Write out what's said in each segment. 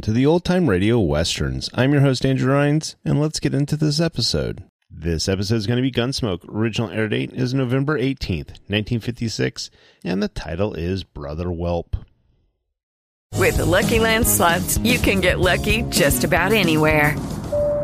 Welcome to the Old Time Radio Westerns. I'm your host, Andrew Rhynes, and let's get into this episode. This episode is going to be Gunsmoke. Original air date is November 18th, 1956, and the title is Brother Whelp. With the Lucky Land slots, you can get lucky just about anywhere.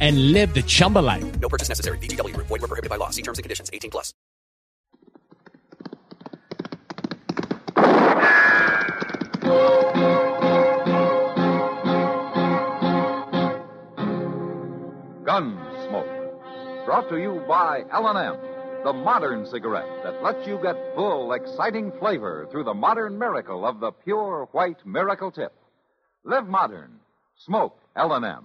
and live the Chumba life. No purchase necessary. VGW. Void were prohibited by law. See terms and conditions. 18 plus. Gunsmoke. Brought to you by L&M the modern cigarette that lets you get full, exciting flavor through the modern miracle of the pure white miracle tip. Live modern. Smoke L&M.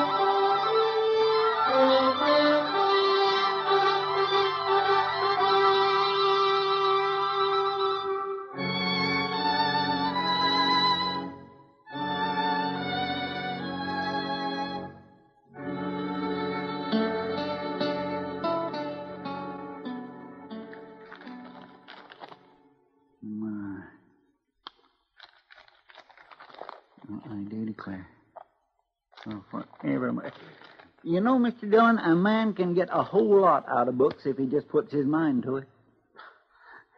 Well, I do declare. So for everybody. You know, Mr. Dillon, a man can get a whole lot out of books if he just puts his mind to it.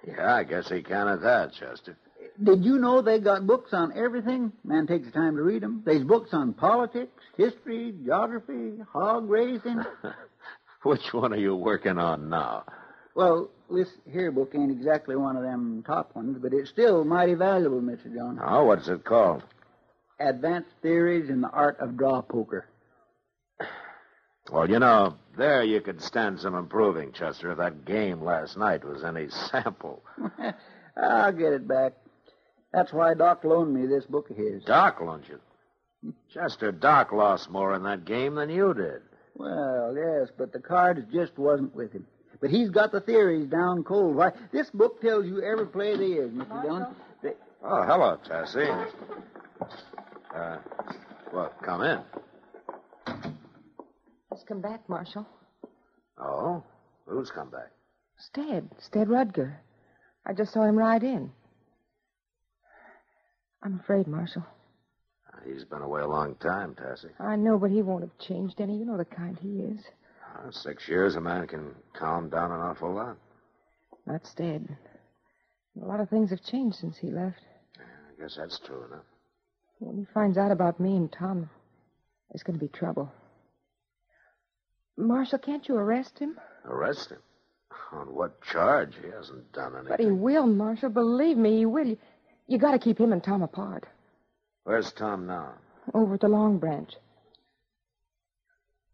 Yeah, I guess he can at that, Chester. Did you know they got books on everything? Man takes the time to read them. There's books on politics, history, geography, hog raising. Which one are you working on now? well, this here book ain't exactly one of them top ones, but it's still mighty valuable, Mr. Dillon. Oh, what's it called? Advanced Theories in the Art of Draw Poker. Well, you know, there you could stand some improving, Chester, if that game last night was any sample. I'll get it back. That's why Doc loaned me this book of his. Doc loaned you? Chester, Doc lost more in that game than you did. Well, yes, but the cards just wasn't with him. But he's got the theories down cold. Why, this book tells you every play there is, Mr. Dillon. They- Oh, hello, Tessie. Uh, well, come in. Just come back, Marshal. Oh? Who's come back? Stead. Stead Rudger. I just saw him ride in. I'm afraid, Marshal. He's been away a long time, Tessie. I know, but he won't have changed any. You know the kind he is. Uh, six years, a man can calm down an awful lot. Not Stead. A lot of things have changed since he left. I guess that's true enough. When he finds out about me and Tom, there's going to be trouble. Marshal, can't you arrest him? Arrest him? On what charge? He hasn't done anything. But he will, Marshal. Believe me, he will. You, you got to keep him and Tom apart. Where's Tom now? Over at the Long Branch.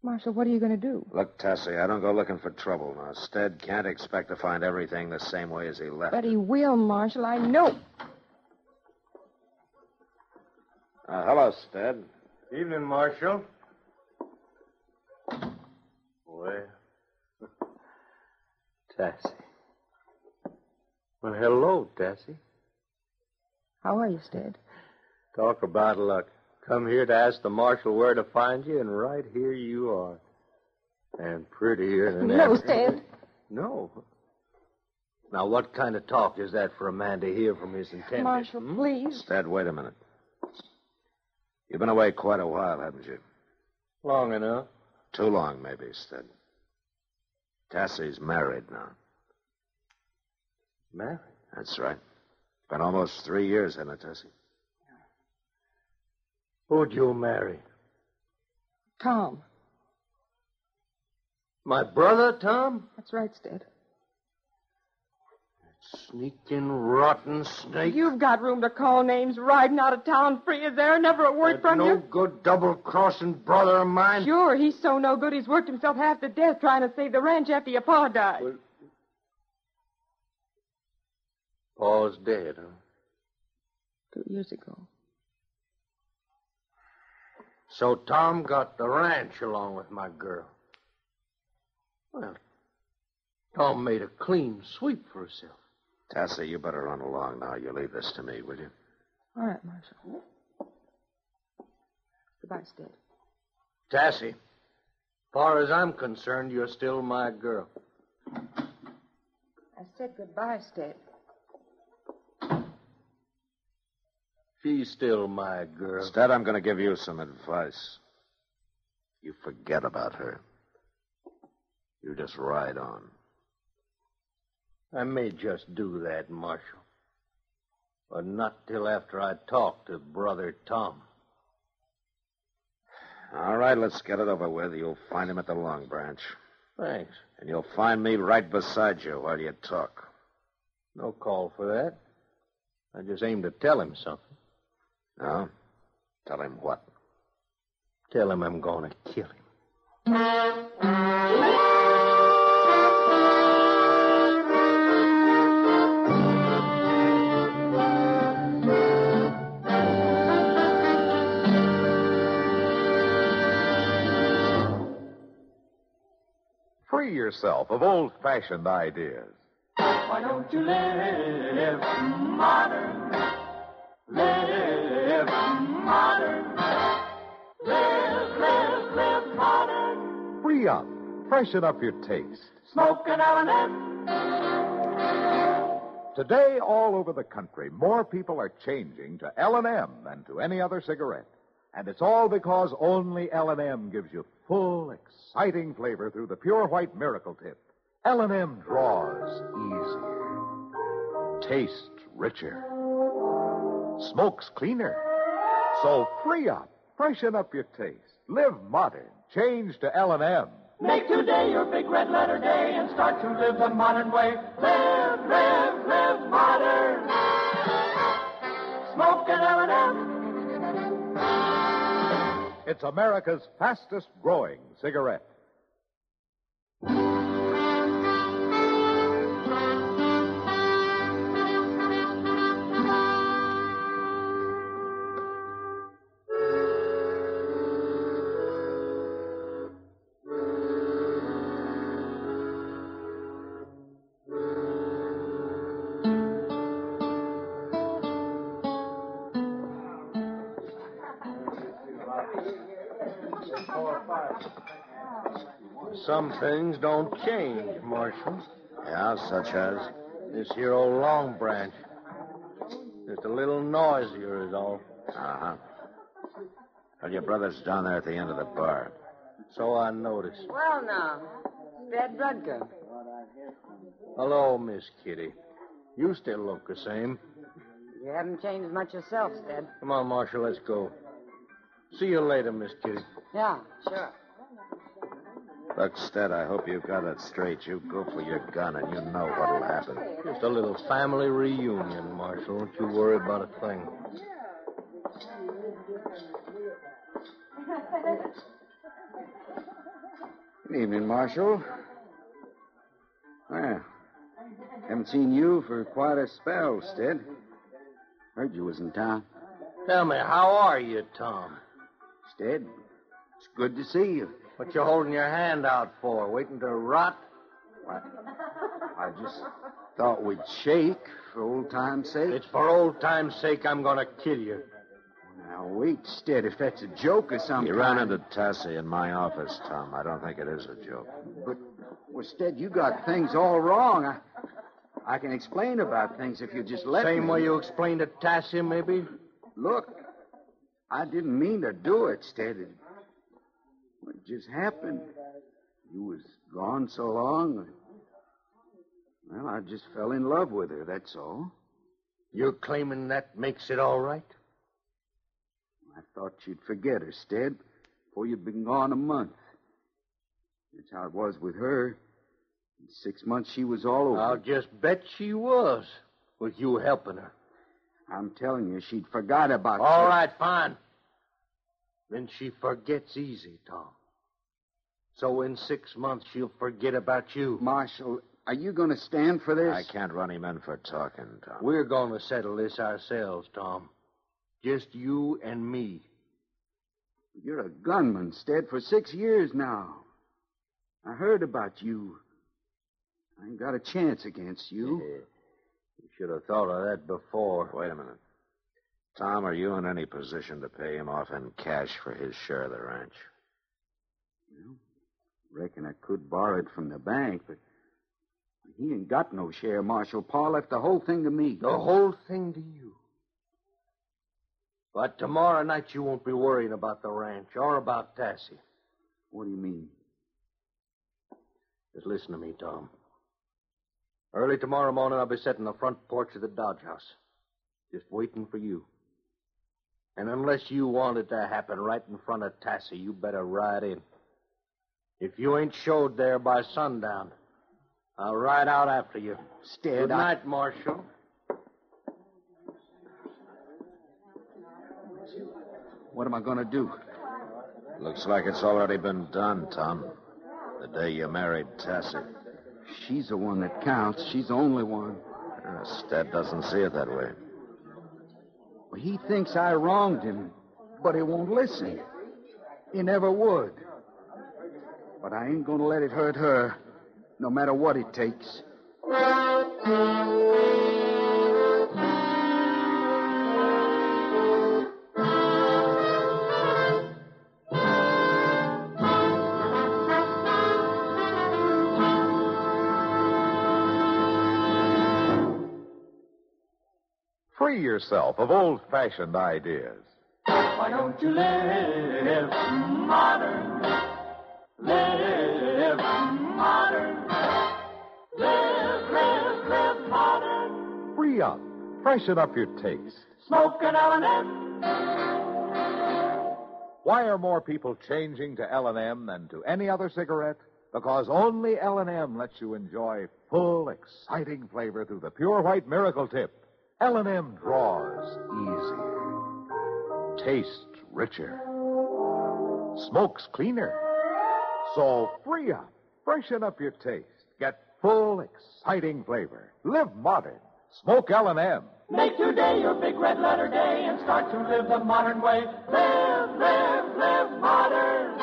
Marshal, what are you going to do? Look, Tessie, I don't go looking for trouble now. Stead can't expect to find everything the same way as he left. But he will, Marshal. I know. Uh, hello, Stead. Evening, Marshal. Well, Tassie. Well, hello, Tassie. How are you, Stead? Talk about luck. Come here to ask the marshal where to find you, and right here you are. And prettier than No, ever. Stead. No. Now, what kind of talk is that for a man to hear from his intended? Marshal, hmm? please. Stead, wait a minute. You've been away quite a while, haven't you? Long enough. Too long, maybe, Stead. Tassie's married now. Married? That's right. Been almost three years, hasn't it, Tessie? Who'd you marry? Tom. My brother, Tom? That's right, Stead. Sneaking, rotten snake. You've got room to call names riding out of town free as there. Never a word That from no you. good double-crossing brother of mine. Sure, he's so no good he's worked himself half to death trying to save the ranch after your pa died. Pa's dead, huh? Two years ago. So Tom got the ranch along with my girl. Well, Tom made a clean sweep for himself. Tassie, you better run along now. You leave this to me, will you? All right, Marshal. Goodbye, Stead. Tassie, far as I'm concerned, you're still my girl. I said goodbye, Stead. She's still my girl. Instead, I'm going to give you some advice. You forget about her. You just ride on. I may just do that, Marshal. But not till after I talk to Brother Tom. All right, let's get it over with. You'll find him at the Long Branch. Thanks. And you'll find me right beside you while you talk. No call for that. I just aim to tell him something. No? Tell him what? Tell him I'm going to kill him. yourself of old fashioned ideas. Why don't you live modern? Live modern. Live, live, live modern. Free up. Freshen up your taste. Smoke an L&M. Today, all over the country, more people are changing to L&M than to any other cigarette. And it's all because only L&M gives you full, exciting flavor through the pure white miracle tip. L&M draws easier, tastes richer, smokes cleaner. So free up, freshen up your taste, live modern, change to L&M. Make today your big red letter day and start to live the modern way. Live, live, live modern. Smoke an L&M. It's America's fastest growing cigarette. Some things don't change, Marshal. Yeah, such as? This here old Long Branch. Just a little noisier is all. Uh-huh. Well, your brother's down there at the end of the bar. So I noticed. Well, now, Stead Rudker. Hello, Miss Kitty. You still look the same. You haven't changed much yourself, Stead. Come on, Marshal, let's go. See you later, Miss Kitty. Yeah, sure. Look, Stead, I hope you've got it straight. You go for your gun, and you know what'll happen. Just a little family reunion, Marshal. Don't you worry about a thing. Good evening, Marshal. Well, haven't seen you for quite a spell, Stead. Heard you was in town. Tell me, how are you, Tom? Stead, it's good to see you. What you holding your hand out for? Waiting to rot? I just thought we'd shake for old time's sake. It's for old time's sake I'm going to kill you. Now, wait, Stead, if that's a joke or something. You ran into Tassie in my office, Tom. I don't think it is a joke. But, well, Stead, you got things all wrong. I, I can explain about things if you just let Same me. way you explained to Tassie, maybe? Look, I didn't mean to do it, Stead. It just happened. You was gone so long. Well, I just fell in love with her, that's all. You're claiming that makes it all right? I thought you'd forget her, Stead, before you'd been gone a month. That's how it was with her. In six months, she was all over. I'll just bet she was, with you helping her. I'm telling you, she'd forgot about All you. right, fine. Then she forgets easy, Tom. So in six months, she'll forget about you. Marshal, are you going to stand for this? I can't run him in for talking, Tom. We're going to settle this ourselves, Tom. Just you and me. You're a gunman, Stead, for six years now. I heard about you. I ain't got a chance against you. You should have thought of that before. Wait a minute. Tom, are you in any position to pay him off in cash for his share of the ranch? Well, reckon I could borrow it from the bank, but he ain't got no share, Marshal. Pa left the whole thing to me. The whole thing to you. But tomorrow night you won't be worrying about the ranch or about Tassie. What do you mean? Just listen to me, Tom. Early tomorrow morning, I'll be sitting on the front porch of the Dodge House, just waiting for you. And unless you want it to happen right in front of Tassie, you better ride in. If you ain't showed there by sundown, I'll ride out after you. Stead, Good night, Marshal. What am I going to do? Looks like it's already been done, Tom. The day you married Tassie. She's the one that counts. She's the only one. Uh, Stead doesn't see it that way. He thinks I wronged him, but he won't listen. He never would. But I ain't to let it hurt her, no matter what it takes. Free yourself of old fashioned ideas. Why don't you live modern? Live modern. Live, live, live modern. Free up. Freshen up your taste. Smoke an L&M. Why are more people changing to L&M than to any other cigarette? Because only L&M lets you enjoy full, exciting flavor through the pure white miracle tip. L&M draws easier, tastes richer, smokes cleaner. So free up, freshen up your taste, get full, exciting flavor. Live modern. Smoke L&M. Make today your big red letter day and start to live the modern way. Live, live, live modern.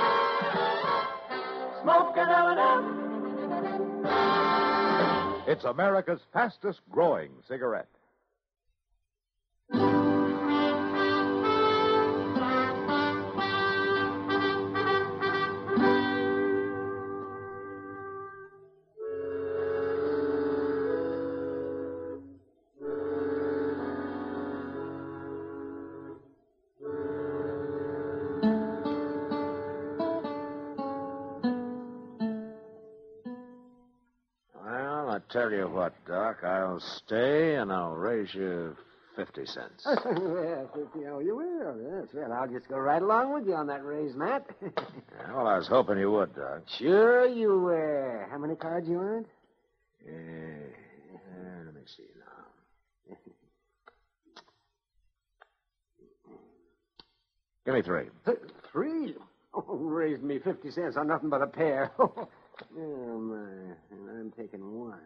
Smoke an L&M. It's America's fastest growing cigarette. Tell you what, Doc, I'll stay and I'll raise you 50 cents. yeah, fifty. Oh, you will. Yes, well, I'll just go right along with you on that raise, Matt. Yeah, well, I was hoping you would, Doc. sure you will. How many cards you want? Yeah, let me see now. Give me three. Three? Oh, raised me fifty cents on nothing but a pair. oh, my. And I'm taking one.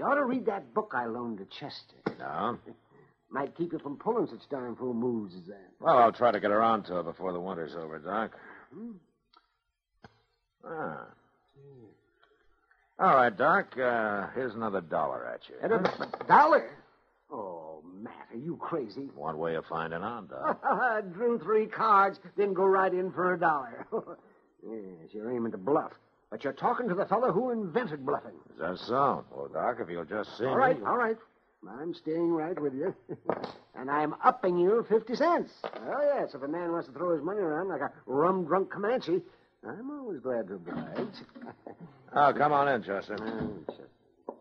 You ought to read that book I loaned to Chester. No? Might keep you from pulling such darn fool moves as that. Well, I'll try to get around to it before the winter's over, Doc. Hmm. Ah. All right, Doc. Uh, here's another dollar at you. And a dollar? Oh, Matt, are you crazy? One way of finding out, Doc. Drew three cards, then go right in for a dollar. yes, you're aiming to bluff. But you're talking to the fellow who invented bluffing. Is that so? Well, Doc, if you'll just see All me- right, all right. I'm staying right with you. and I'm upping you 50 cents. Oh, yes, if a man wants to throw his money around like a rum drunk Comanche, I'm always glad to oblige. Oh, come on in, Chester. Oh,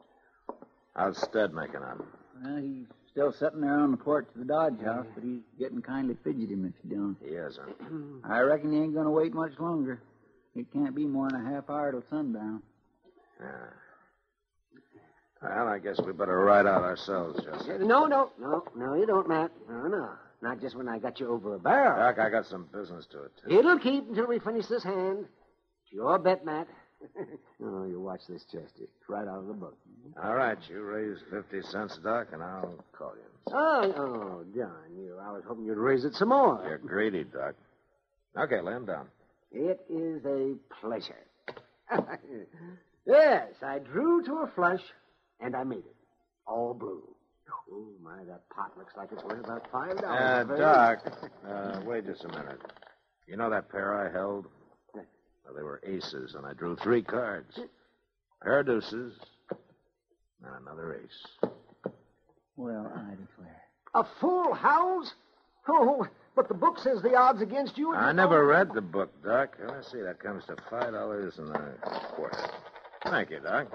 How's Stead making out? Well, he's still sitting there on the porch of the Dodge House, but he's getting kindly fidgety, Mr. Dillon. He is, huh? I reckon he ain't going to wait much longer. It can't be more than a half hour till sundown. Yeah. Well, I guess we better ride out ourselves, Chester. No, no, no, no, you don't, Matt. No, no. Not just when I got you over a barrel. Doc, I got some business to attend. It'll keep until we finish this hand. It's your bet, Matt. oh, you watch this, Chester. It's right out of the book. All right, you raise 50 cents, Doc, and I'll call you. Oh, oh, John, you. I was hoping you'd raise it some more. You're greedy, Doc. Okay, lay him down. It is a pleasure. yes, I drew to a flush, and I made it. All blue. Oh, my, that pot looks like it's worth about five Uh, dollars. Doc, uh, wait just a minute. You know that pair I held? Well, they were aces, and I drew three cards. Pair of deuces, and another ace. Well, I declare. A full house? Oh, but the book says the odds against you. I never read the book, Doc. Let's see, that comes to five dollars and a quarter. Thank you, Doc.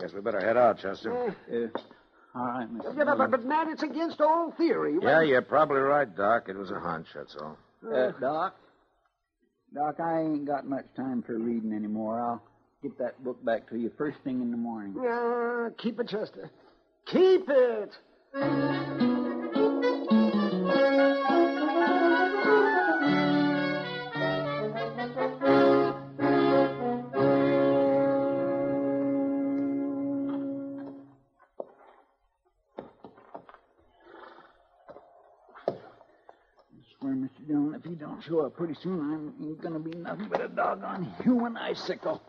Guess we better head out, Chester. Eh. Uh, all right, Mr. Yeah, but, Dillon. but, but, Matt, it's against all theory. Yeah, you're probably right, Doc. It was a hunch, that's all. Uh, uh, Doc? Doc, I ain't got much time for reading anymore. I'll get that book back to you first thing in the morning. Yeah, keep it, Chester. Keep it. If he don't show up pretty soon, I ain't gonna be nothing but a doggone human icicle.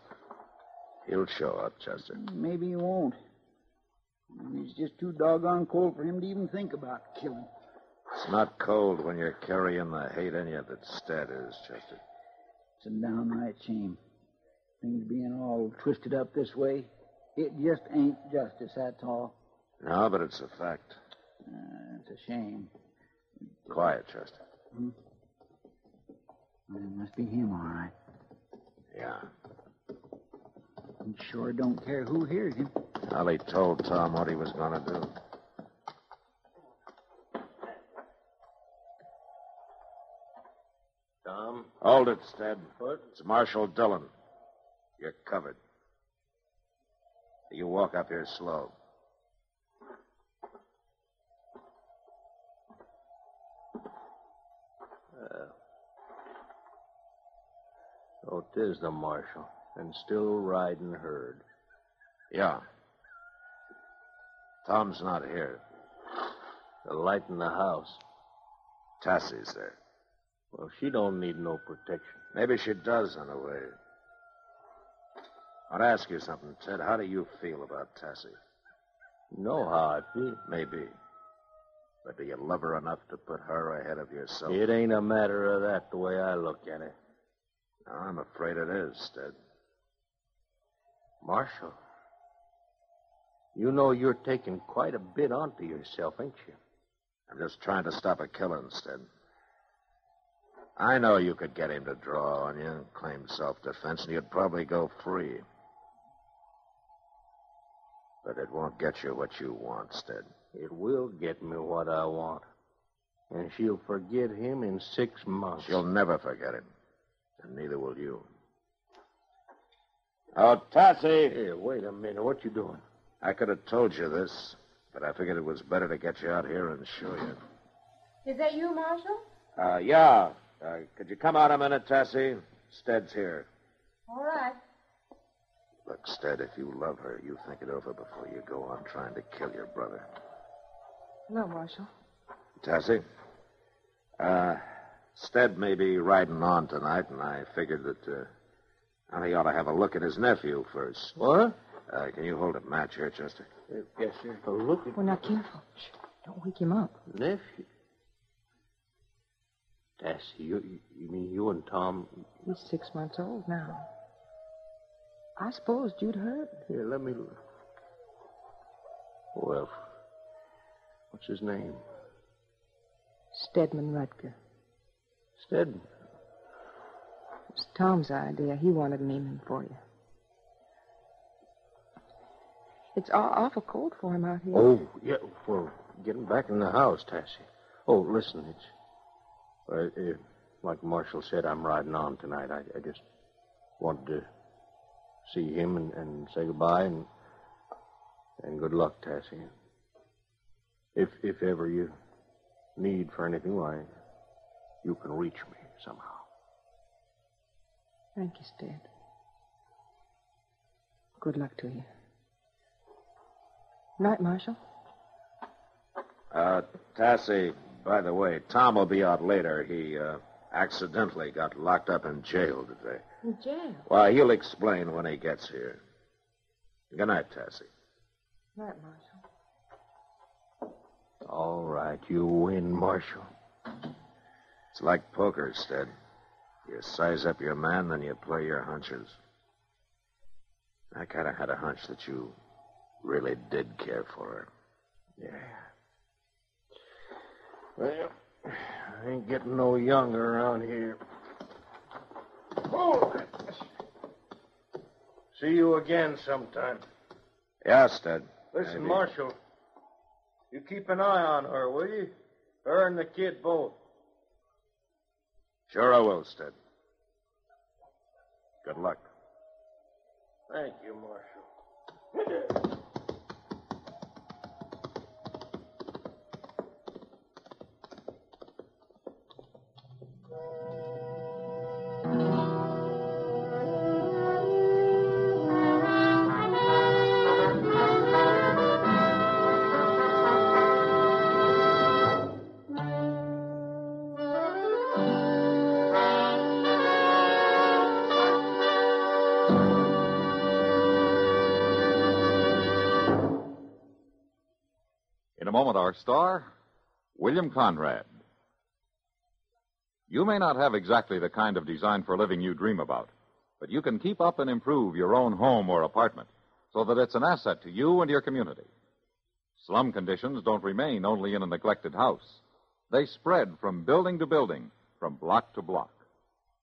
He'll show up, Chester. Maybe he won't. Maybe it's just too doggone cold for him to even think about killing. It's not cold when you're carrying the hate in you that Stead is, Chester. It's a downright shame. Things being all twisted up this way. It just ain't justice, that's all. No, but it's a fact. Uh, it's a shame. Quiet, Chester. Hmm? It must be him, all right. Yeah. He sure don't care who hears him. Well, he told Tom what he was going to do. Tom? Hold it, Stead. What? It's Marshal Dillon. You're covered. You walk up here slow. Uh, oh, tis the marshal, and still riding herd. Yeah. Tom's not here. The light in the house. Tassie's there. Well, she don't need no protection. Maybe she does in a way. I'd ask you something, Stead. How do you feel about Tassie? Know how I feel. Maybe. But do you love her enough to put her ahead of yourself? It ain't a matter of that the way I look at it. I'm afraid it is, Stead. Marshal, you know you're taking quite a bit onto yourself, ain't you? I'm just trying to stop a killing, Stead. I know you could get him to draw on you and claim self-defense, and you'd probably go free. But it won't get you what you want, Stead. It will get me what I want. And she'll forget him in six months. She'll never forget him. And neither will you. Oh, Tassie! Here, wait a minute. What you doing? I could have told you this, but I figured it was better to get you out here and show you. Is that you, Marshal? Uh, yeah. Uh, could you come out a minute, Tassie? Stead's here. All right. Look, Stead, if you love her, you think it over before you go on trying to kill your brother. No, Marshal. Tassie? Uh, Stead may be riding on tonight, and I figured that, uh, well, he ought to have a look at his nephew first. What? Uh, can you hold a match here, Chester? yes, sir. Oh, look at him. Well, now, careful. Shh. Don't wake him up. nephew. Tassie, you, you, you mean you and Tom? He's six months old now. I supposed you'd heard. Here, let me look. Well, what's his name? Stedman Rutger. Stedman. It was Tom's idea. He wanted an evening for you. It's aw- awful cold for him out here. Oh, yeah. Well, get him back in the house, Tassie. Oh, listen, it's. Uh, like Marshall said, I'm riding on tonight. I, I just wanted to see him and, and say goodbye and and good luck, Tassie. If if ever you need for anything, why you can reach me somehow. Thank you, Stead. Good luck to you. Night, Marshal. Uh, Tassie, by the way, Tom will be out later. He, uh, accidentally got locked up in jail today. In jail. Well, he'll explain when he gets here. Good night, Tassie. Night, Marshal. All right, you win, Marshal. It's like poker, Stead. You size up your man, then you play your hunches. I kind of had a hunch that you really did care for her. Yeah. Well, I ain't getting no younger around here. Oh! See you again sometime. Yeah, Stead. Listen, Maybe. Marshal, you keep an eye on her, will you? Her and the kid both. Sure I will, Stead. Good luck. Thank you, Marshal. star, William Conrad. You may not have exactly the kind of design for living you dream about, but you can keep up and improve your own home or apartment so that it's an asset to you and your community. Slum conditions don't remain only in a neglected house. They spread from building to building, from block to block.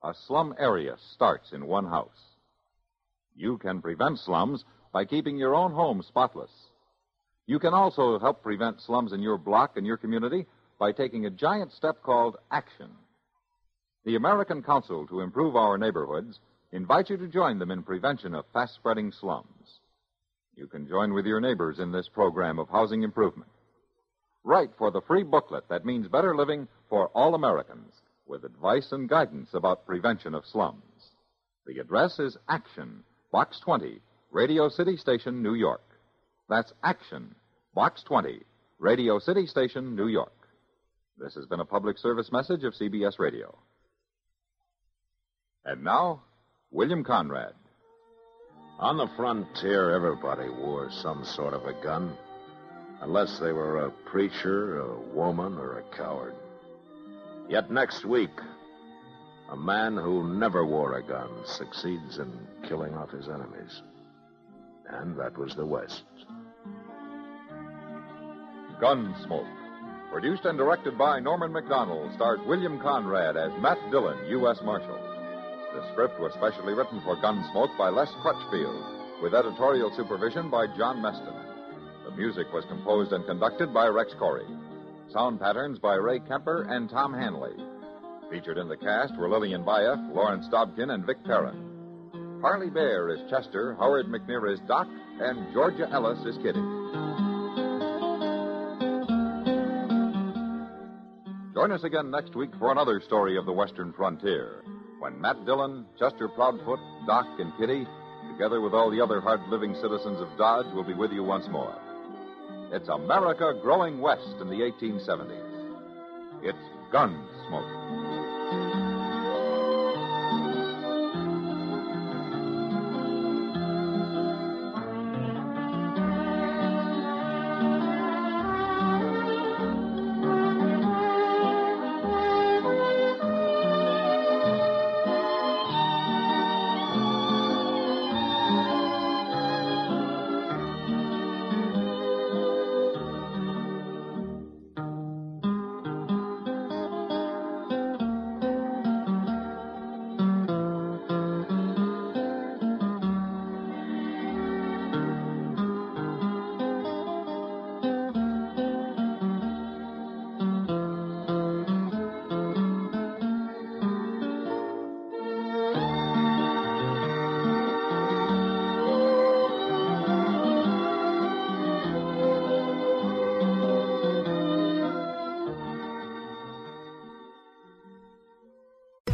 A slum area starts in one house. You can prevent slums by keeping your own home spotless. You can also help prevent slums in your block and your community by taking a giant step called action. The American Council to Improve Our Neighborhoods invites you to join them in prevention of fast spreading slums. You can join with your neighbors in this program of housing improvement. Write for the free booklet that means better living for all Americans with advice and guidance about prevention of slums. The address is Action, Box 20, Radio City Station, New York. That's Action, Box 20, Radio City Station, New York. This has been a public service message of CBS Radio. And now, William Conrad. On the frontier, everybody wore some sort of a gun, unless they were a preacher, a woman, or a coward. Yet next week, a man who never wore a gun succeeds in killing off his enemies. And that was the West. Gunsmoke. Produced and directed by Norman Macdonnell, stars William Conrad as Matt Dillon, U.S. Marshal. The script was specially written for Gunsmoke by Les Crutchfield, with editorial supervision by John Meston. The music was composed and conducted by Rex Koury. Sound patterns by Ray Kemper and Tom Hanley. Featured in the cast were Lillian Buyeff, Lawrence Dobkin, and Vic Perrin. Parley Baer is Chester, Howard McNear is Doc, and Georgia Ellis is Kitty. Join us again next week for another story of the Western frontier, when Matt Dillon, Chester Proudfoot, Doc, and Kitty, together with all the other hard living citizens of Dodge, will be with you once more. It's America growing west in the 1870s. It's Gunsmoke.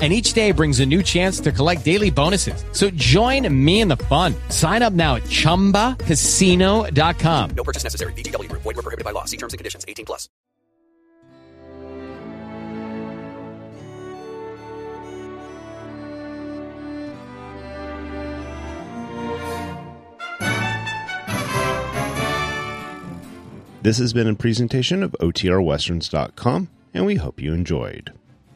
and each day brings a new chance to collect daily bonuses. So join me in the fun. Sign up now at ChumbaCasino.com. No purchase necessary. VGW Group. Void were prohibited by law. See terms and conditions. 18 plus. This has been a presentation of OTRWesterns.com, and we hope you enjoyed.